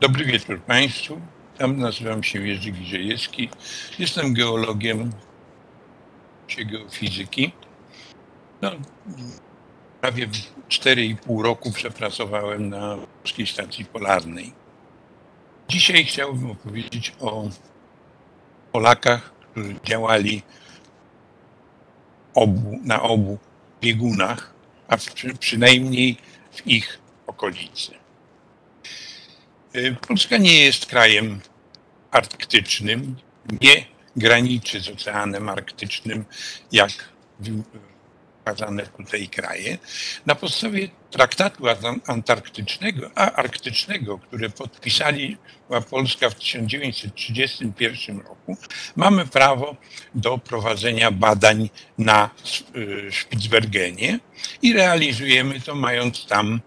Dobry wieczór Państwu. Tam nazywam się Jerzy Giżejewski. Jestem geologiem geofizyki. No, prawie 4,5 roku przepracowałem na Polskiej Stacji Polarnej. Dzisiaj chciałbym opowiedzieć o Polakach, którzy działali obu, na obu biegunach, a przy, przynajmniej w ich okolicy. Y, Polska nie jest krajem arktycznym, nie graniczy z Oceanem Arktycznym, jak wskazane tutaj kraje. Na podstawie traktatu antarktycznego, a arktycznego, który podpisali Polska w 1931 roku, mamy prawo do prowadzenia badań na y, Spitsbergenie i realizujemy to mając tam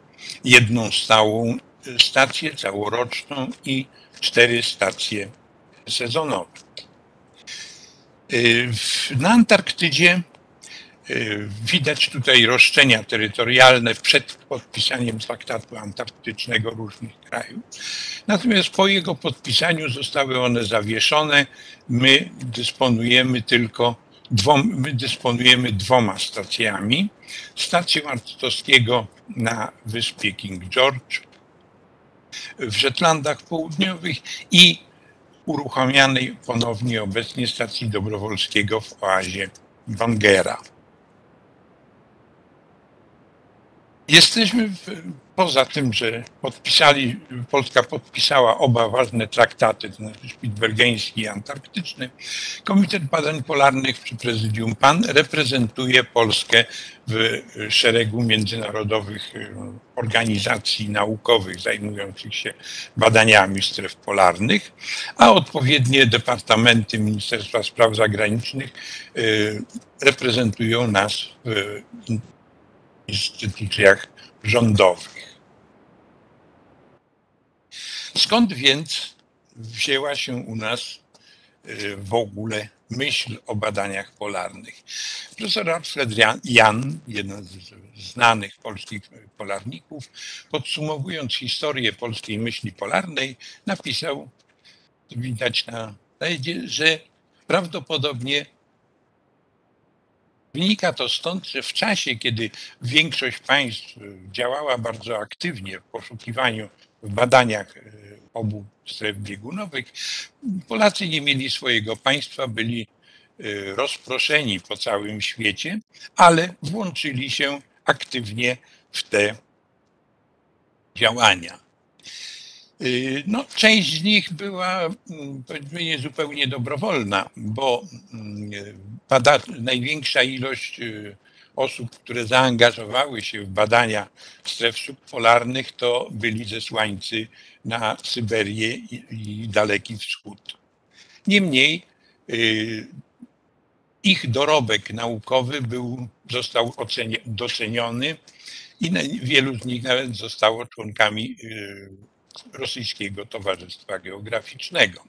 jedną stałą stację całoroczną i cztery stacje sezonowe. Y, na Antarktydzie y, widać tutaj roszczenia terytorialne przed podpisaniem traktatu antarktycznego różnych krajów. Natomiast po jego podpisaniu zostały one zawieszone. My dysponujemy tylko dwoma, my dysponujemy dwoma stacjami. Stacją Arctowskiego na wyspie King George w Szetlandach Południowych i uruchamianej ponownie obecnie stacji Dobrowolskiego w oazie Wangera. Jesteśmy w, poza tym, że podpisali, Polska podpisała oba ważne traktaty, to znaczy Spitsbergeński i Antarktyczny, Komitet Badań Polarnych przy prezydium PAN reprezentuje Polskę w szeregu międzynarodowych y, organizacji naukowych zajmujących się badaniami stref polarnych, a odpowiednie departamenty Ministerstwa Spraw Zagranicznych y, reprezentują nas w instytucjach rządowych. Skąd więc wzięła się u nas y, w ogóle myśl o badaniach polarnych? Profesor Alfred Jan, jeden z znanych polskich polarników, podsumowując historię polskiej myśli polarnej, napisał, widać na slajdzie, że prawdopodobnie Wynika to stąd, że w czasie, kiedy większość państw działała bardzo aktywnie w poszukiwaniu, w badaniach e, obu stref biegunowych, Polacy nie mieli swojego państwa, byli e, rozproszeni po całym świecie, ale włączyli się aktywnie w te działania. Y, no, część z nich była mm, powiedzmy niezupełnie dobrowolna, bo bada, mm, największa ilość y, osób, które zaangażowały się w badania stref subpolarnych, to byli zesłańcy na Syberię i, i Daleki Wschód. Niemniej y, ich dorobek naukowy był, został doceniony i wielu z nich nawet zostało członkami Rosyjskiego Towarzystwa Geograficznego.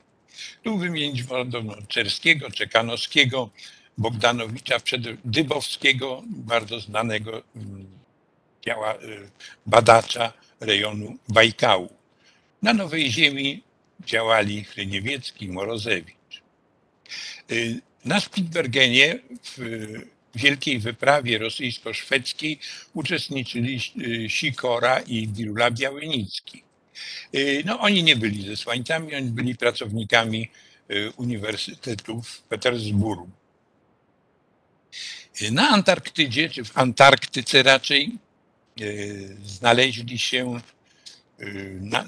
Tu wymienić można Czerskiego, Czekanowskiego, Bogdanowicza, Dybowskiego, bardzo znanego mm, y, badacza rejonu Bajkału. Na Nowej Ziemi działali Hryniewiecki, Morozewicz. Y, na Spitsbergenie w wielkiej wyprawie rosyjsko-szwedzkiej uczestniczyli y, Sikora i Wirula Białynicki. Y, no, oni nie byli zesłańcami, oni byli pracownikami y, Uniwersytetu w Petersburgu. Y, na Antarktydzie, czy w Antarktyce raczej, znaleźli się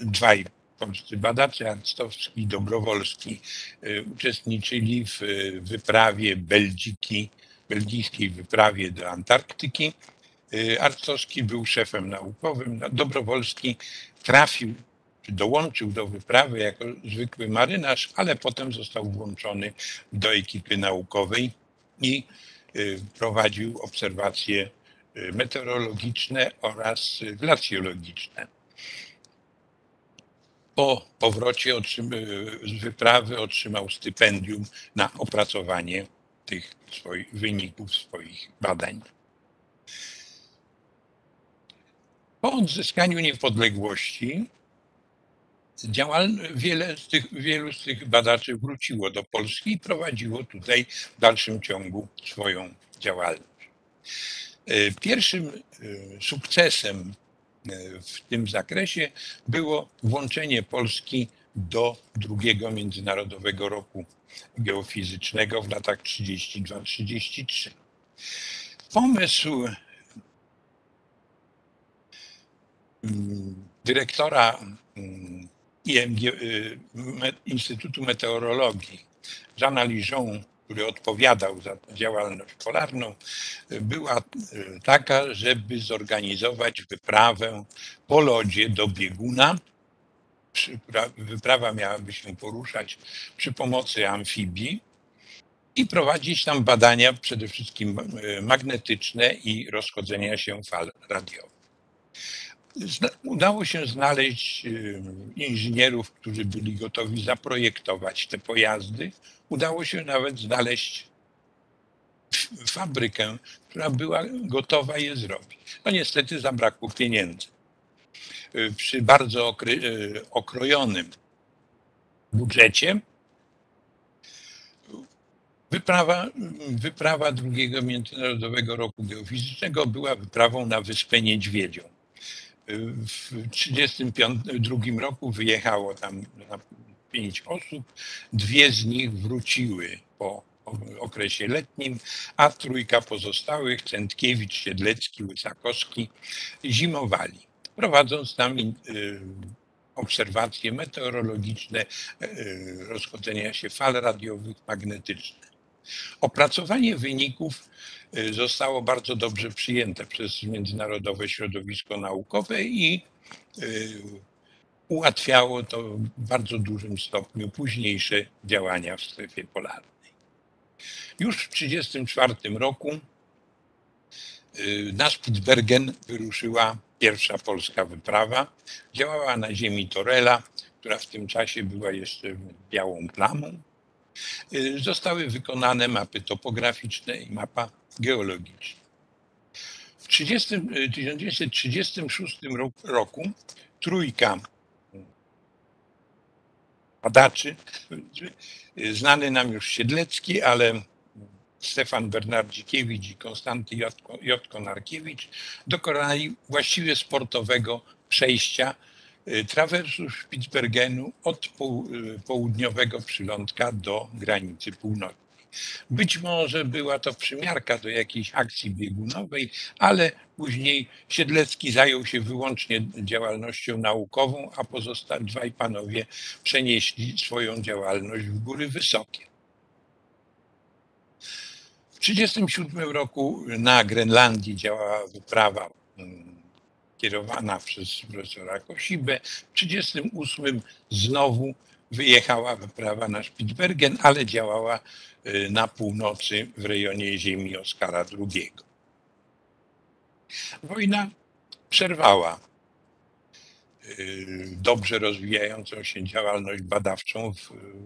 dwaj polscy badacze, Arctowski i Dobrowolski, uczestniczyli w wyprawie Belgiki, belgijskiej wyprawie do Antarktyki. Arctowski był szefem naukowym, Dobrowolski trafił, czy dołączył do wyprawy jako zwykły marynarz, ale potem został włączony do ekipy naukowej i y, prowadził obserwacje y, meteorologiczne oraz glacjologiczne. Po powrocie z wyprawy otrzymał stypendium na opracowanie tych swoich wyników swoich badań. Po odzyskaniu niepodległości działal, wiele z tych, wielu z tych badaczy wróciło do Polski i prowadziło tutaj w dalszym ciągu swoją działalność. E, pierwszym e, sukcesem e, w tym zakresie było włączenie Polski do drugiego Międzynarodowego Roku Geofizycznego w latach 32-33. Pomysł dyrektora mm, IMG, y, Instytutu Meteorologii, Jeana Lijon, który odpowiadał za działalność polarną, była y, taka, żeby zorganizować wyprawę po lodzie do bieguna. Wyprawa miałaby się poruszać przy pomocy amfibii i prowadzić tam badania przede wszystkim y, magnetyczne i rozchodzenia się fal radiowych udało się znaleźć y, inżynierów, którzy byli gotowi zaprojektować te pojazdy. Udało się nawet znaleźć fabrykę, która była gotowa je zrobić. No niestety zabrakło pieniędzy. Y, przy bardzo y, okrojonym budżecie wyprawa, wyprawa drugiego Międzynarodowego Roku Geofizycznego była wyprawą na Wyspę Niedźwiedzią w 1932 roku wyjechało tam pięć osób, dwie z nich wróciły po okresie letnim, a trójka pozostałych, Centkiewicz, Siedlecki, Łysakowski, zimowali, prowadząc tam y, obserwacje meteorologiczne, y, rozchodzenia się fal radiowych, magnetyczne. Opracowanie wyników y, zostało bardzo dobrze przyjęte przez międzynarodowe środowisko naukowe i y, ułatwiało to w bardzo dużym stopniu późniejsze działania w strefie polarnej. Już w 1934 roku y, na Spitsbergen wyruszyła pierwsza polska wyprawa. Działała na ziemi Torela, która w tym czasie była jeszcze białą plamą. Y, zostały wykonane mapy topograficzne i mapa geologiczna. W 30, 1936 y, roku trójka badaczy, y, znany nam już Siedlecki, ale Stefan Bernardzikiewicz i Konstanty Jotko-Narkiewicz dokonali właściwie sportowego przejścia Y, trawersu Spitsbergenu od y, południowego przylądka do granicy północnej. Być może była to przymiarka do jakiejś akcji biegunowej, ale później Siedlecki zajął się wyłącznie działalnością naukową, a pozostali dwaj panowie przenieśli swoją działalność w góry wysokie. W 1937 roku na Grenlandii działała wyprawa mm, kierowana przez profesora Kosibę. W 1938 znowu wyjechała wyprawa na Spitsbergen, ale działała y, na północy w rejonie ziemi Oskara II. Wojna przerwała y, dobrze rozwijającą się działalność badawczą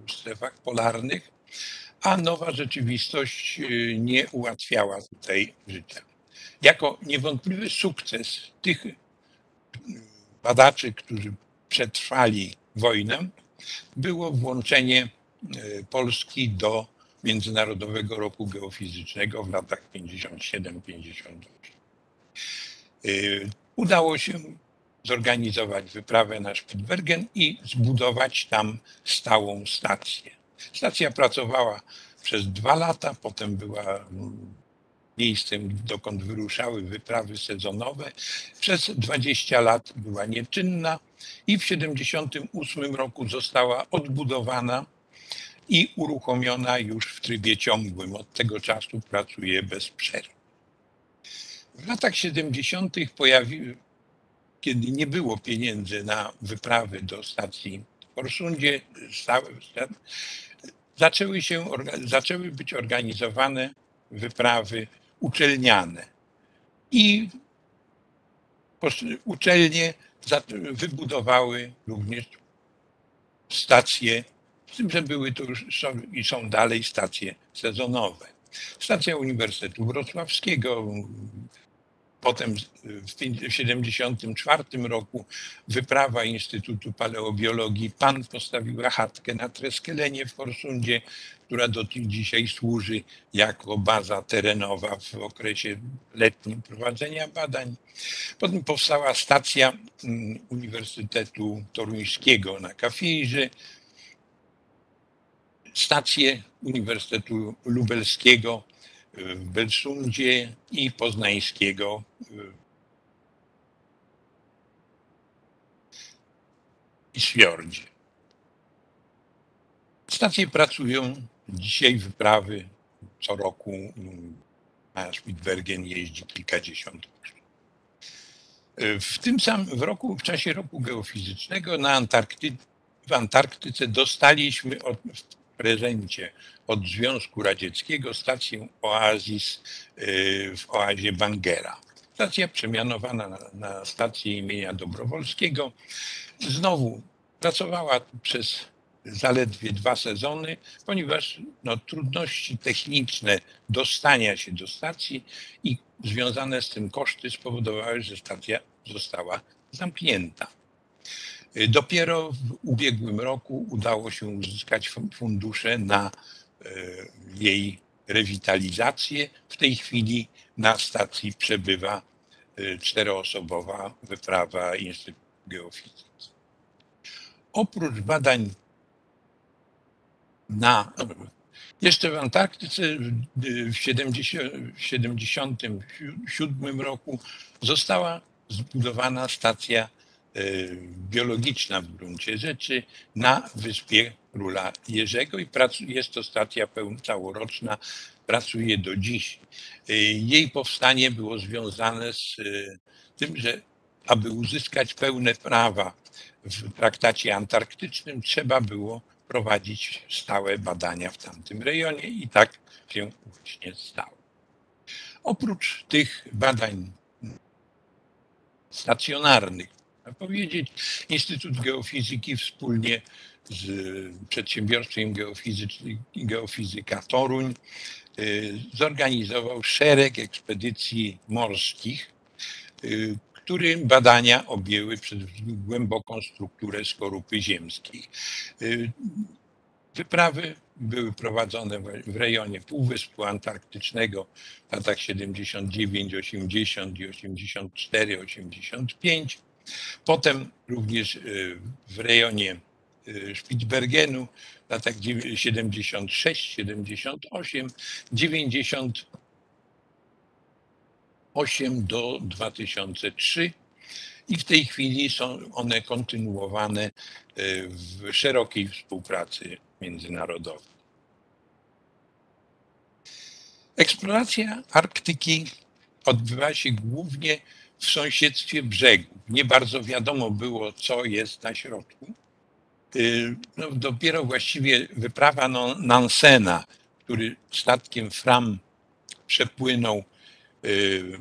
w strefach polarnych, a nowa rzeczywistość y, nie ułatwiała tutaj życia. Jako niewątpliwy sukces tych badaczy, którzy przetrwali wojnę, było włączenie e, Polski do Międzynarodowego Roku Geofizycznego w latach 57-58. E, udało się zorganizować wyprawę na Spitsbergen i zbudować tam stałą stację. Stacja pracowała przez dwa lata, potem była miejscem, dokąd wyruszały wyprawy sezonowe. Przez 20 lat była nieczynna i w 1978 roku została odbudowana i uruchomiona już w trybie ciągłym. Od tego czasu pracuje bez przerwy. W latach 70. pojawiły, kiedy nie było pieniędzy na wyprawy do stacji w Korsundzie, zaczęły, się, zaczęły być organizowane wyprawy uczelniane. I uczelnie wybudowały również stacje, z tym, że były to już są, i są dalej stacje sezonowe. Stacja Uniwersytetu Wrocławskiego, Potem w 1974 roku wyprawa Instytutu Paleobiologii PAN postawiła chatkę na Treskelenie w Korsundzie, która do dzisiaj służy jako baza terenowa w okresie letnim prowadzenia badań. Potem powstała stacja mm, Uniwersytetu Toruńskiego na Kafirze, stacje Uniwersytetu Lubelskiego w Belsundzie i Poznańskiego. I Świordzie. Stacje pracują. Dzisiaj wyprawy co roku. Na Spitsbergen jeździ kilkadziesiąt w tym samym roku, w czasie roku geofizycznego na Antarkty, w Antarktyce dostaliśmy od, prezencie od Związku Radzieckiego stację Oasis y, w oazie Bangera. Stacja przemianowana na, na stację imienia Dobrowolskiego. Znowu pracowała przez zaledwie dwa sezony, ponieważ no, trudności techniczne dostania się do stacji i związane z tym koszty spowodowały, że stacja została zamknięta. Y, dopiero w ubiegłym roku udało się uzyskać fundusze na y, jej rewitalizację. W tej chwili na stacji przebywa y, czteroosobowa wyprawa Instytutu Geofizyki. Oprócz badań na jeszcze w Antarktyce w 1977 roku została zbudowana stacja biologiczna w gruncie rzeczy na wyspie Króla Jerzego i jest to stacja całoroczna, pracuje do dziś. E, jej powstanie było związane z e, tym, że aby uzyskać pełne prawa w traktacie antarktycznym, trzeba było prowadzić stałe badania w tamtym rejonie i tak się właśnie stało. Oprócz tych badań stacjonarnych, powiedzieć, Instytut Geofizyki wspólnie z przedsiębiorstwem geofizycznym Geofizyka Toruń y, zorganizował szereg ekspedycji morskich, y, którym badania objęły przede głęboką strukturę skorupy ziemskiej. Y, wyprawy były prowadzone w rejonie Półwyspu Antarktycznego w latach 79, 80 i 84, 85. Potem również y, w rejonie y, Spitsbergenu w latach 76, 78, 90 2008 do 2003 i w tej chwili są one kontynuowane e, w szerokiej współpracy międzynarodowej. Eksploracja Arktyki odbywa się głównie w sąsiedztwie brzegu. Nie bardzo wiadomo było, co jest na środku. E, no, dopiero właściwie wyprawa Nansena, który statkiem Fram przepłynął Y,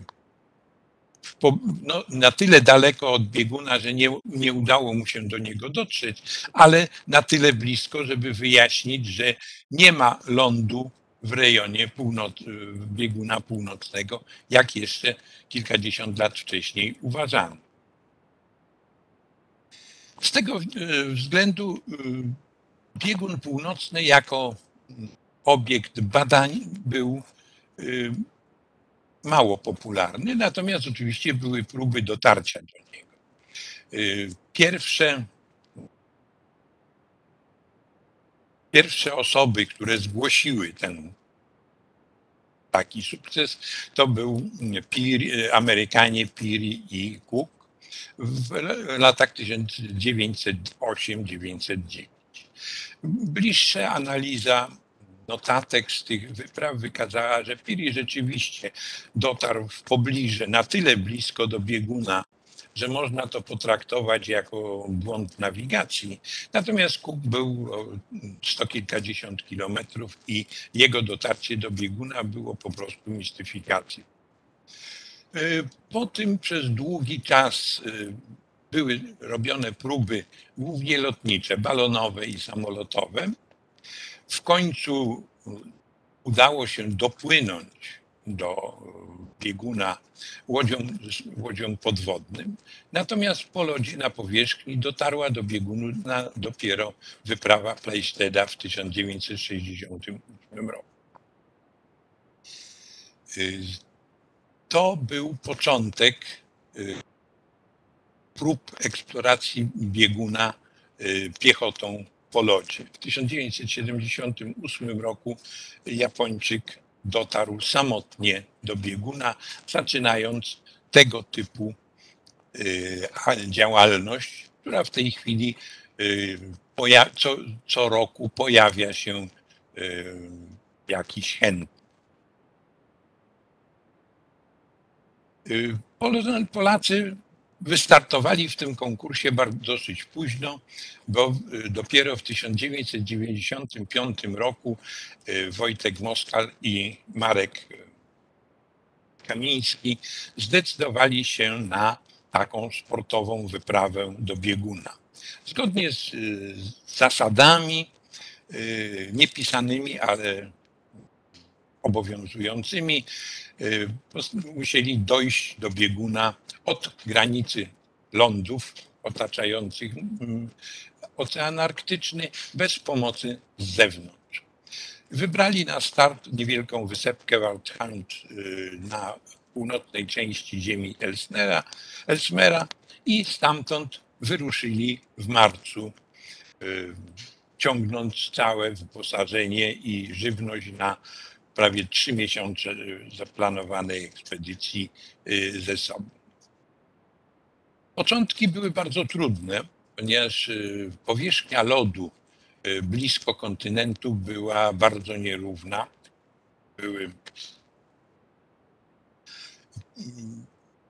no, na tyle daleko od bieguna, że nie, nie udało mu się do niego dotrzeć, ale na tyle blisko, żeby wyjaśnić, że nie ma lądu w rejonie północ, bieguna północnego, jak jeszcze kilkadziesiąt lat wcześniej uważano. Z tego y, względu y, biegun północny jako obiekt badań był mało popularny, natomiast oczywiście były próby dotarcia do niego. Y, pierwsze, pierwsze osoby, które zgłosiły ten taki sukces, to był Peary, Amerykanie Peary i Cook w latach 1908-1909. Bliższa analiza notatek z tych wypraw wykazała, że Piri rzeczywiście dotarł w pobliże, na tyle blisko do bieguna, że można to potraktować jako błąd nawigacji. Natomiast Cook był sto kilkadziesiąt kilometrów i jego dotarcie do bieguna było po prostu mistyfikacją. E, po tym przez długi czas e, były robione próby głównie lotnicze, balonowe i samolotowe. W końcu udało się dopłynąć do bieguna łodzią, łodzią podwodnym. Natomiast po lodzie na powierzchni dotarła do biegunu na dopiero wyprawa Pleisteda w 1968 roku. Y, to był początek y, prób eksploracji bieguna y, piechotą po lodzie. W 1978 roku Japończyk dotarł samotnie do bieguna, zaczynając tego typu działalność, która w tej chwili co, co roku pojawia się jakiś chęt Y, Polacy wystartowali w tym konkursie bardzo, dosyć późno, bo y, dopiero w 1995 roku y, Wojtek Moskal i Marek Kamiński zdecydowali się na taką sportową wyprawę do bieguna. Zgodnie z, z zasadami niepisanymi, ale obowiązującymi, y, musieli dojść do bieguna od granicy lądów otaczających mm, Ocean Arktyczny bez pomocy z zewnątrz. Wybrali na start niewielką wysepkę Walthand y, na północnej części ziemi Elsnera, Elsmera i stamtąd wyruszyli w marcu, y, ciągnąc całe wyposażenie i żywność na prawie trzy miesiące zaplanowanej ekspedycji y, ze sobą. Początki były bardzo trudne, ponieważ y, powierzchnia lodu y, blisko kontynentu była bardzo nierówna. Były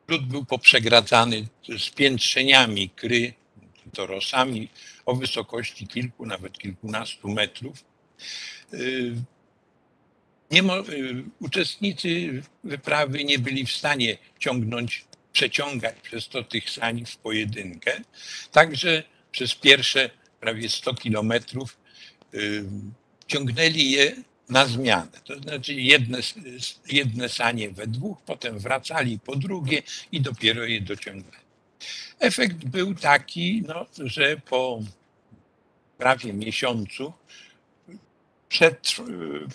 Lód był poprzegradzany spiętrzeniami kry, torosami o wysokości kilku, nawet kilkunastu metrów nie mo, y, uczestnicy wyprawy nie byli w stanie ciągnąć, przeciągać przez to tych sań w pojedynkę. Także przez pierwsze prawie 100 kilometrów y, ciągnęli je na zmianę. To znaczy jedne, jedne sanie we dwóch, potem wracali po drugie i dopiero je dociągnęli. Efekt był taki, no, że po prawie miesiącu przed,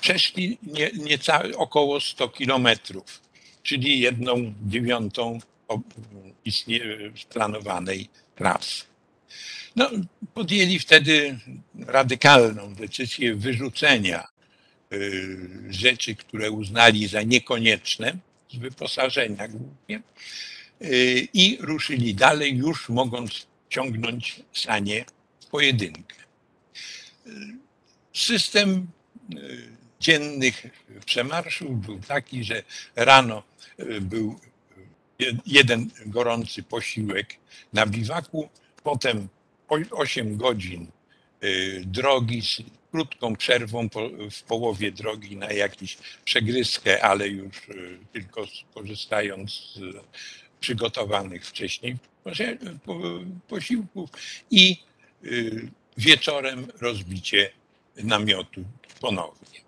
przeszli nie, niecałe około 100 kilometrów, czyli jedną dziewiątą planowanej trasy. No, podjęli wtedy radykalną decyzję wyrzucenia y, rzeczy, które uznali za niekonieczne, z wyposażenia głównie, y, i ruszyli dalej, już mogąc ciągnąć sanie pojedynkę. System e, dziennych przemarszów był taki, że rano był jeden gorący posiłek na biwaku, potem 8 godzin e, drogi z krótką przerwą w połowie drogi na jakąś przegryzkę, ale już tylko korzystając z przygotowanych wcześniej posiłków i wieczorem rozbicie namiotu ponownie.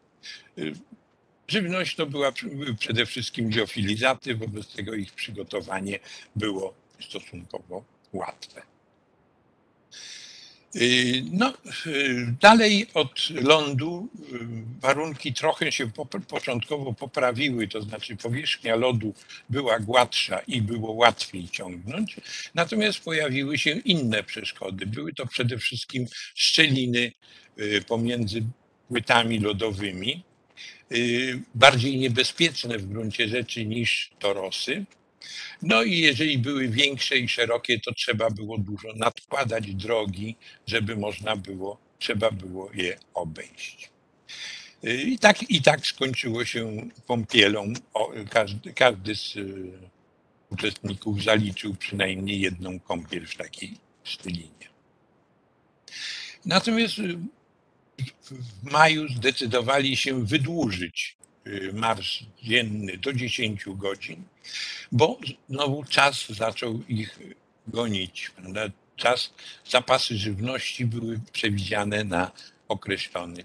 Żywność to była przede wszystkim liofilizaty, wobec tego ich przygotowanie było stosunkowo łatwe. No, dalej od lądu warunki trochę się początkowo poprawiły, to znaczy powierzchnia lodu była gładsza i było łatwiej ciągnąć, natomiast pojawiły się inne przeszkody. Były to przede wszystkim szczeliny Y, pomiędzy płytami lodowymi, y, bardziej niebezpieczne w gruncie rzeczy niż torosy. No i jeżeli były większe i szerokie, to trzeba było dużo nadkładać drogi, żeby można było, trzeba było je obejść. Y, I tak, i tak skończyło się kąpielą. Każdy, każdy z uczestników zaliczył przynajmniej jedną kąpiel w takiej stylinie. Natomiast w maju zdecydowali się wydłużyć y, marsz dzienny do 10 godzin, bo znowu czas zaczął ich gonić. Czas, zapasy żywności były przewidziane na określony.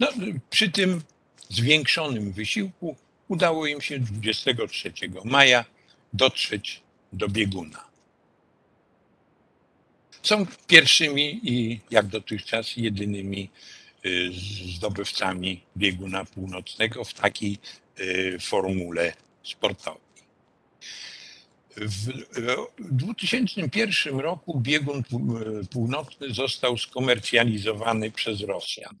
No, przy tym zwiększonym wysiłku udało im się 23 maja dotrzeć do bieguna. Są pierwszymi i jak dotychczas jedynymi y, zdobywcami bieguna północnego w takiej y, formule sportowej. W 2001 roku biegun północny został skomercjalizowany przez Rosjan.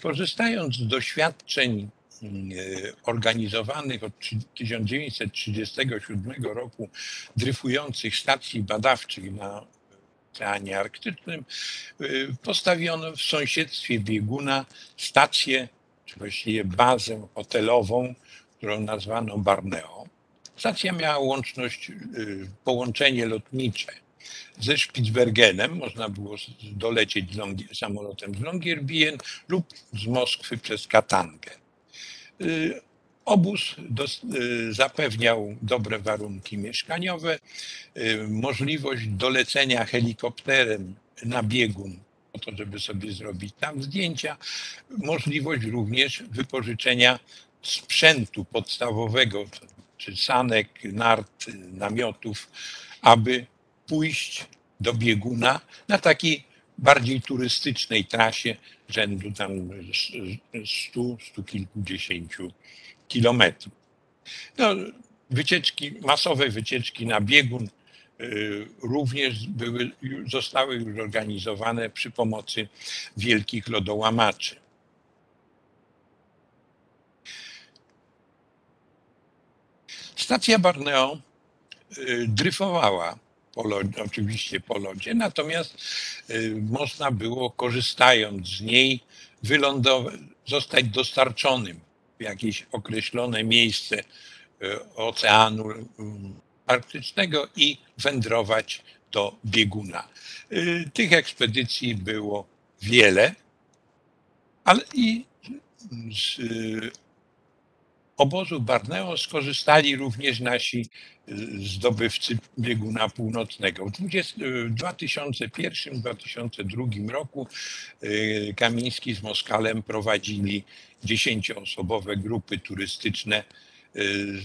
Korzystając z doświadczeń organizowanych od 1937 roku dryfujących stacji badawczych na Oceanie Arktycznym, postawiono w sąsiedztwie bieguna stację, czy właściwie bazę hotelową, którą nazwano Barneo. Stacja miała łączność, y, połączenie lotnicze ze Spitsbergenem, można było dolecieć samolotem z Longyearbyen lub z Moskwy przez Katangę. Y, obóz y, zapewniał dobre warunki mieszkaniowe, możliwość dolecenia helikopterem na biegun po to, żeby sobie zrobić tam zdjęcia, możliwość również wypożyczenia sprzętu podstawowego, czy sanek, nart, namiotów, aby pójść do bieguna na takiej bardziej turystycznej trasie rzędu tam stu, stu kilkudziesięciu kilometrów. No, wycieczki, masowe wycieczki na biegun y, również były, zostały już organizowane przy pomocy wielkich lodołamaczy. Stacja Barneo y, dryfowała po lodzie, oczywiście po lodzie, natomiast y, można było korzystając z niej wylądować, zostać dostarczonym jakieś określone miejsce y, oceanu arktycznego i wędrować do bieguna. Tych ekspedycji było wiele, ale i z obozu Barneo skorzystali również nasi y, zdobywcy bieguna północnego. W 2001-2002 roku y, Kamiński z Moskalem prowadzili dziesięcioosobowe grupy turystyczne, y,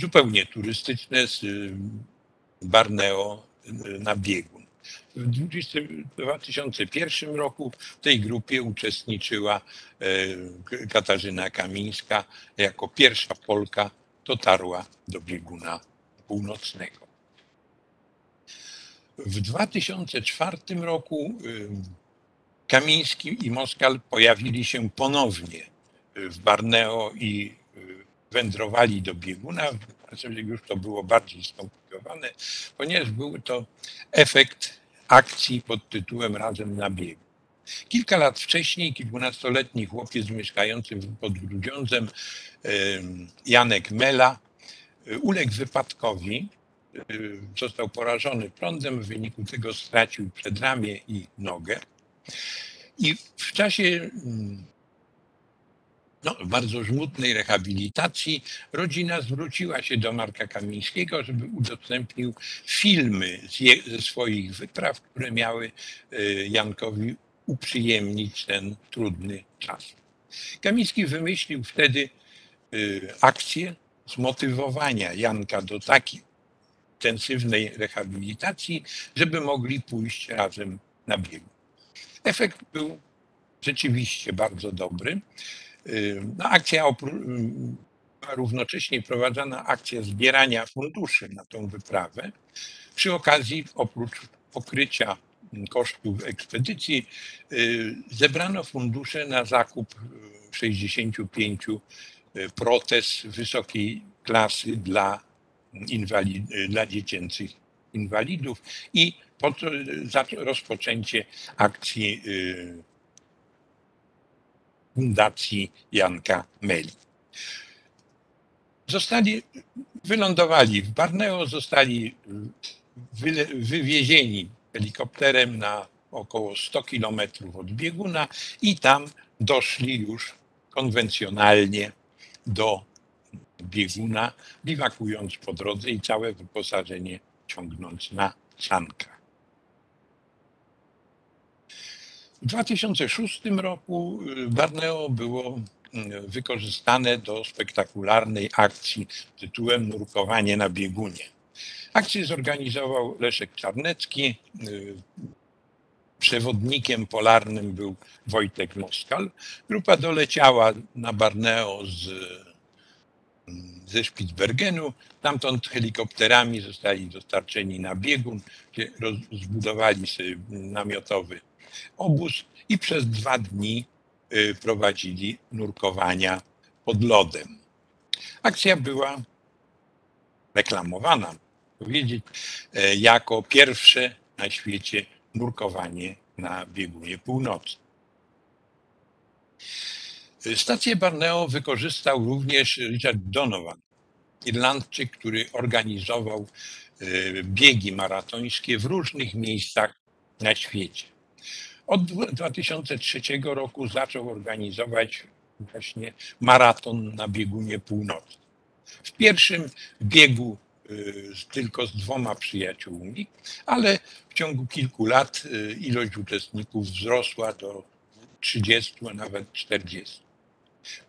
zupełnie turystyczne z Barneo na biegun. W 2001 roku w tej grupie uczestniczyła e, Katarzyna Kamińska. Jako pierwsza Polka dotarła do bieguna północnego. W 2004 roku e, Kamiński i Moskal pojawili się ponownie w Barneo i e, wędrowali do bieguna. Już to było bardziej skomplikowane, ponieważ był to efekt akcji pod tytułem Razem na biegu. Kilka lat wcześniej kilkunastoletni chłopiec mieszkający pod Grudziądzem, Janek Mela, e, uległ wypadkowi, e, został porażony prądem, w wyniku tego stracił przedramię i nogę. I w czasie mm, no, bardzo żmudnej rehabilitacji rodzina zwróciła się do Marka Kamińskiego, żeby udostępnił filmy ze swoich wypraw, które miały e, Jankowi uprzyjemnić ten trudny czas. Kamiński wymyślił wtedy e, akcję zmotywowania Janka do takiej intensywnej rehabilitacji, żeby mogli pójść razem na biegu. Efekt był rzeczywiście bardzo dobry. No, akcja równocześnie prowadzona akcja zbierania funduszy na tą wyprawę. Przy okazji, oprócz pokrycia kosztów ekspedycji, y, zebrano fundusze na zakup 65 y, protez wysokiej klasy dla, inwalid, dla dziecięcych inwalidów i rozpoczęcie akcji y, Fundacji Janka Meli. Zostali, wylądowali w Barneo, zostali wy, wywiezieni helikopterem na około 100 kilometrów od bieguna i tam doszli już konwencjonalnie do bieguna, biwakując po drodze i całe wyposażenie ciągnąc na sankach. W 2006 roku y, Barneo było mm, wykorzystane do spektakularnej akcji tytułem Nurkowanie na biegunie. Akcję zorganizował Leszek Czarnecki. y, Przewodnikiem polarnym był Wojtek Moskal. Grupa doleciała na Barneo z, ze Spitsbergenu. Tamtąd helikopterami zostali dostarczeni na biegun, gdzie roz- zbudowali sobie namiotowy obóz i przez dwa dni y, prowadzili nurkowania pod lodem. Akcja była reklamowana, powiedzieć, e, jako pierwsze na świecie nurkowanie na biegunie północnym. Stację Barneo wykorzystał również Richard Donovan, Irlandczyk, który organizował y, biegi maratońskie w różnych miejscach na świecie. Od 2003 roku zaczął organizować właśnie maraton na biegunie północnym. W pierwszym biegu y, tylko z dwoma przyjaciółmi, ale w ciągu kilku lat y, ilość uczestników wzrosła do 30, a nawet 40.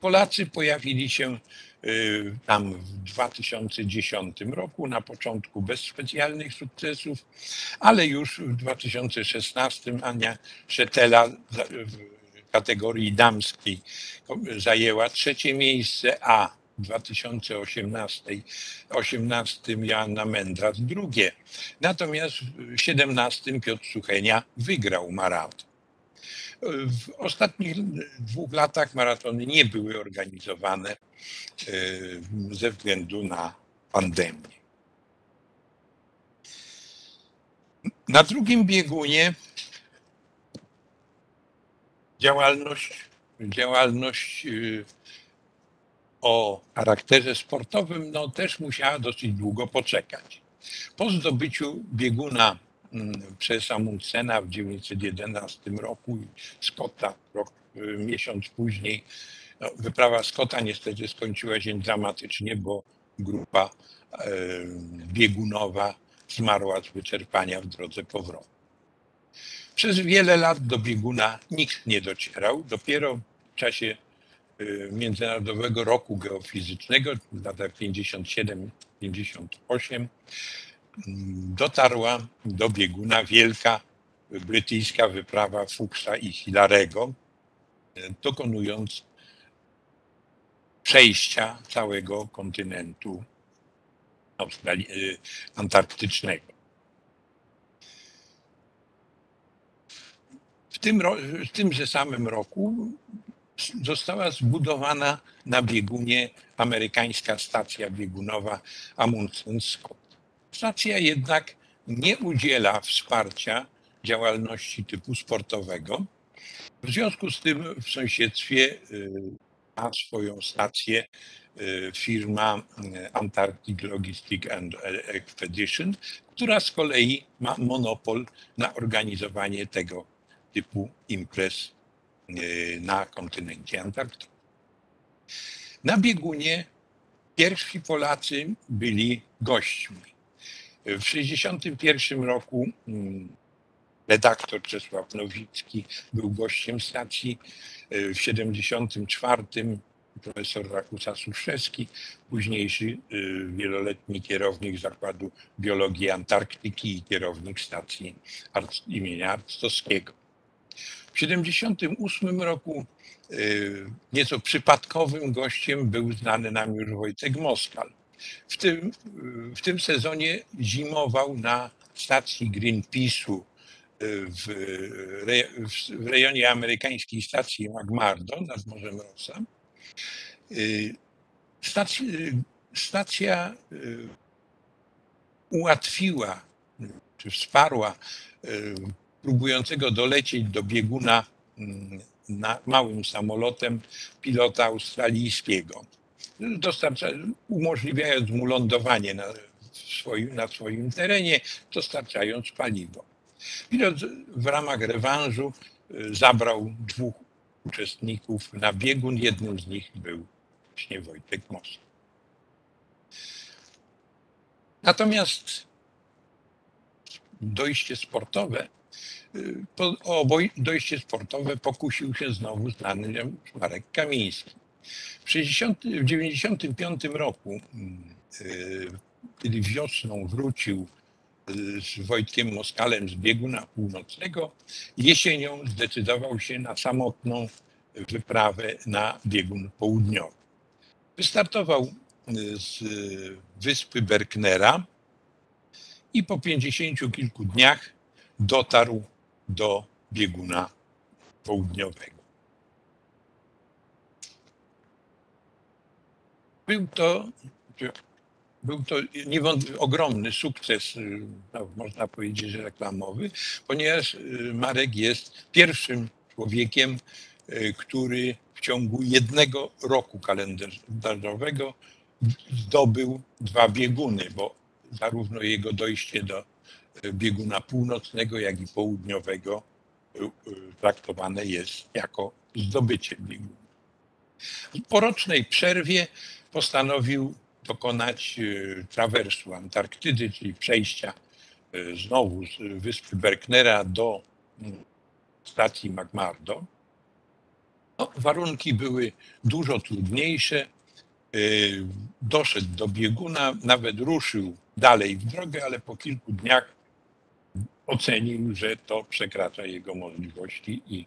Polacy pojawili się tam w 2010 roku, na początku bez specjalnych sukcesów, ale już w 2016 Ania Szetela w kategorii damskiej zajęła trzecie miejsce, a w 2018 18 Joanna Mędras drugie. Natomiast w 17 Piotr Suchenia wygrał maraton. W ostatnich dwóch latach maratony nie były organizowane e, ze względu na pandemię. Na drugim biegunie działalność, działalność y, o charakterze sportowym no, też musiała dosyć długo poczekać. Po zdobyciu bieguna przez Amundsena w 1911 roku i Scotta rok, y, miesiąc później, no, wyprawa Scotta niestety skończyła się dramatycznie, bo grupa biegunowa zmarła z wyczerpania w drodze powrotnej. Przez wiele lat do bieguna nikt nie docierał. Dopiero w czasie y, Międzynarodowego Roku Geofizycznego w latach 57-58 mm, dotarła do bieguna wielka brytyjska wyprawa Fuchsa i Hilarego, dokonując przejścia całego kontynentu Australii, y, antarktycznego. W, tym, w tymże samym roku została zbudowana na biegunie amerykańska stacja biegunowa Amundsen Scott. Stacja jednak nie udziela wsparcia działalności typu sportowego. W związku z tym w sąsiedztwie y, ma swoją stację y, firma y, Antarctic Logistic and Expedition, która z kolei ma monopol na organizowanie tego typu imprez na kontynencie antarktycznym. Na biegunie pierwsi Polacy byli gośćmi. W 1961 roku mm, redaktor Czesław Nowicki był gościem stacji. W 1974 profesor Rakusa Suszewski, późniejszy y, wieloletni kierownik Zakładu Biologii Antarktyki i kierownik stacji imienia Arctowskiego. W 1978 roku y, nieco przypadkowym gościem był znany nam już Wojtek Moskal. W tym, w tym sezonie zimował na stacji Greenpeace'u y, w, w rejonie amerykańskiej stacji McMurdo nad Morzem Rossa. Y, Stacja, stacja y, ułatwiła czy wsparła próbującego dolecieć do bieguna na małym samolotem pilota australijskiego, dostarcza, umożliwiając mu lądowanie na swoim, na swoim terenie, dostarczając paliwo. Pilot w ramach rewanżu y, zabrał dwóch uczestników na biegun. Jednym z nich był właśnie Wojtek Most. Natomiast dojście sportowe, y, o dojście sportowe pokusił się znowu znany Marek Kamiński. W 1995 roku, kiedy wiosną wrócił z Wojtkiem Moskalem z bieguna północnego, jesienią zdecydował się na samotną wyprawę na biegun południowy. Wystartował z wyspy Berknera i po pięćdziesięciu kilku dniach dotarł do bieguna południowego. Był to, był to niewątpliwie ogromny sukces, no, można powiedzieć, reklamowy, ponieważ y, Marek jest pierwszym człowiekiem, y, który w ciągu jednego roku kalendarzowego zdobył dwa bieguny, bo zarówno jego dojście do y, bieguna północnego, jak i południowego traktowane jest jako zdobycie bieguna. Po rocznej przerwie postanowił dokonać e, trawersu Antarktydy, czyli przejścia e, znowu z wyspy Berknera do mm, stacji McMurdo. No, warunki były dużo trudniejsze. E, doszedł do bieguna, nawet ruszył dalej w drogę, ale po kilku dniach ocenił, że to przekracza jego możliwości i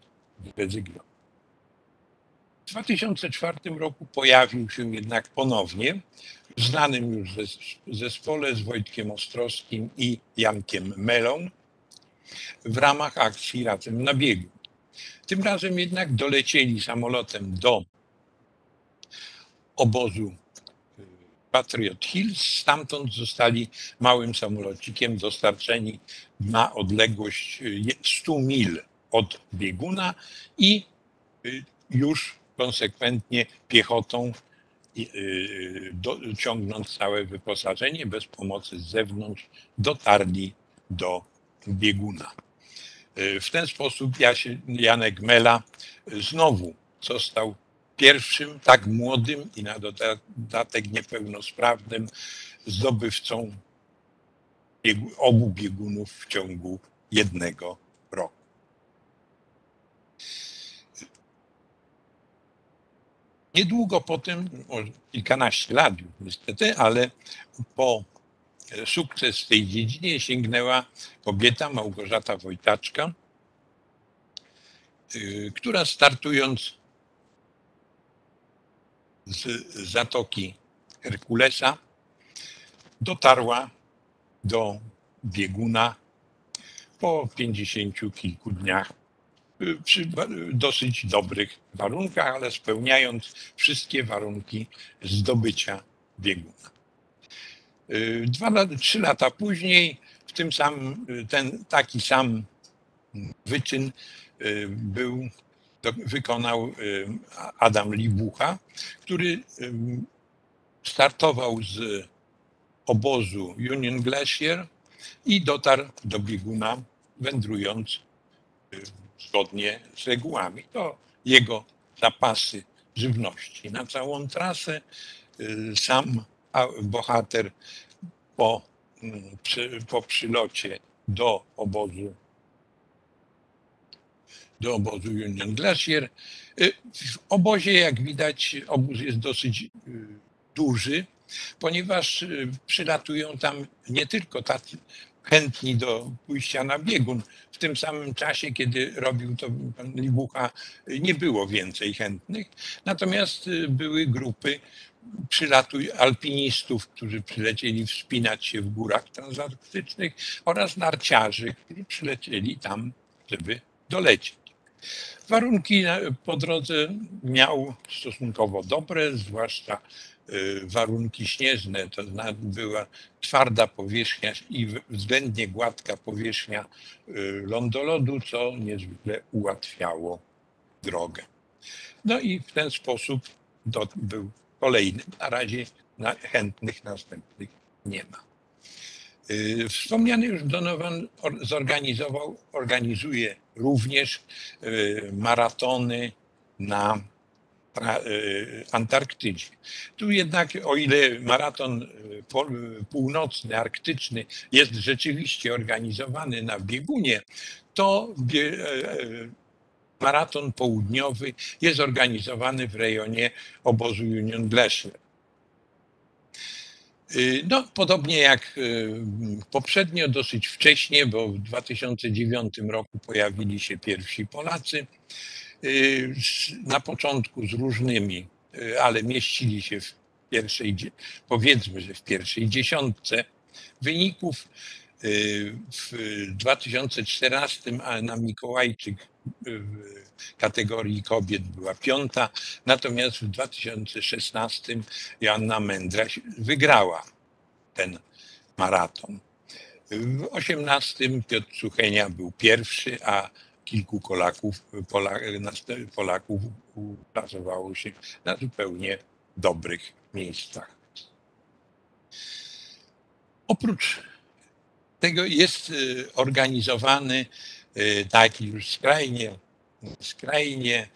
zrezygnował. W 2004 roku pojawił się jednak ponownie w znanym już zespole z Wojtkiem Ostrowskim i Jankiem Melą w ramach akcji Razem na biegu. Tym razem jednak dolecieli samolotem do obozu Patriot Hills. Stamtąd zostali małym samolocikiem dostarczeni na odległość 100 y, mil od bieguna i y, już konsekwentnie piechotą y, ciągnąc całe wyposażenie bez pomocy z zewnątrz, dotarli do bieguna. Y, w ten sposób Janek Mela znowu został pierwszym tak młodym i na dodatek niepełnosprawnym zdobywcą obu biegunów w ciągu jednego Niedługo potem, może kilkanaście lat już niestety, ale po sukces w tej dziedzinie sięgnęła kobieta Małgorzata Wojtaczka, y, która startując z zatoki Herkulesa dotarła do bieguna po pięćdziesięciu kilku dniach przy dosyć dobrych warunkach, ale spełniając wszystkie warunki zdobycia bieguna. Y, dwa, trzy lata później w tym samym, ten taki sam wyczyn y, był, wykonał y, Adam Libucha, który startował z obozu Union Glacier i dotarł do bieguna, wędrując zgodnie z regułami. To jego zapasy żywności. Na całą trasę y, sam bohater po, mm, po przylocie do obozu do obozu Union Glacier. Y, w obozie, jak widać, obóz jest dosyć y, duży, ponieważ przylatują tam nie tylko tacy chętni do pójścia na biegun. W tym samym czasie, kiedy robił to pan Libucha, nie było więcej chętnych. Natomiast y, były grupy przylatuj alpinistów, którzy przylecieli wspinać się w górach transarktycznych oraz narciarzy, którzy przylecieli tam, żeby dolecieć. Warunki po drodze miał stosunkowo dobre, zwłaszcza Y, warunki śnieżne, to była twarda powierzchnia i względnie gładka powierzchnia y, lądolodu, co niezwykle ułatwiało drogę. No i w ten sposób był kolejny. Na razie chętnych następnych nie ma. Y, wspomniany już Donovan zorganizował, organizuje również maratony na Y, Antarktydzie. Tu jednak, o ile maraton y, północny, arktyczny jest rzeczywiście organizowany na biegunie, to y, maraton południowy jest organizowany w rejonie obozu Union Gleszle. Y, no, podobnie jak y, poprzednio, dosyć wcześnie, bo w 2009 roku pojawili się pierwsi Polacy. Y, na początku z różnymi, ale mieścili się w pierwszej, powiedzmy, że w pierwszej dziesiątce wyników. W 2014 na Mikołajczyk w kategorii kobiet była piąta, natomiast w 2016 Joanna Mędraś wygrała ten maraton. W 2018 Piotr Suchenia był pierwszy, a kilku Polaków, Polaków się na zupełnie dobrych miejscach. Oprócz tego jest y, organizowany Y, taki już skrajnie, skrajnie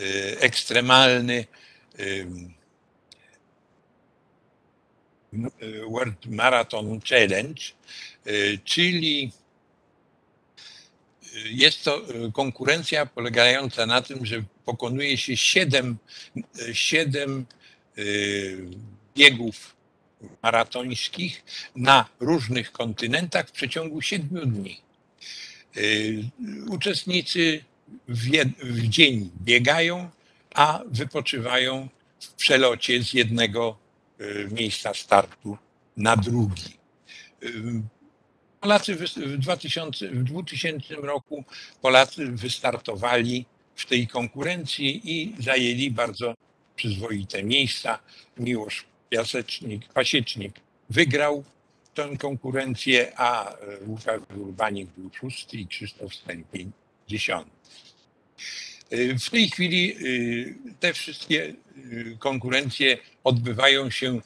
y, ekstremalny World Marathon Challenge, czyli jest to konkurencja polegająca na tym, że pokonuje się siedem, siedem biegów maratońskich na różnych kontynentach w przeciągu siedmiu dni. Y, uczestnicy w, w dzień biegają, a wypoczywają w przelocie z jednego y, miejsca startu na drugi. Y, Polacy w, 2000, w 2000 roku Polacy wystartowali w tej konkurencji i zajęli bardzo przyzwoite miejsca. Miłosz Piasecznik, Pasiecznik wygrał tę konkurencję, a e, Łukasz Urbanik był szósty i Krzysztof Stępień dziesiąty. E, w tej chwili e, te wszystkie konkurencje odbywają się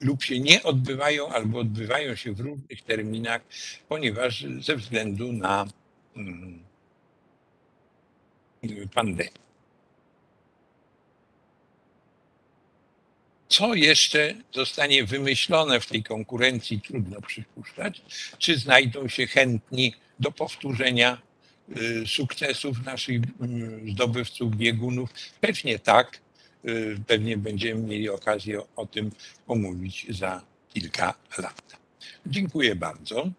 lub się nie odbywają, albo odbywają się w różnych terminach, ponieważ ze względu na mm, pandemię. Co jeszcze zostanie wymyślone w tej konkurencji, trudno przypuszczać. Czy znajdą się chętni do powtórzenia y, sukcesów naszych y, zdobywców biegunów? Pewnie tak. Y, pewnie będziemy mieli okazję o tym pomówić za kilka lat. Dziękuję bardzo.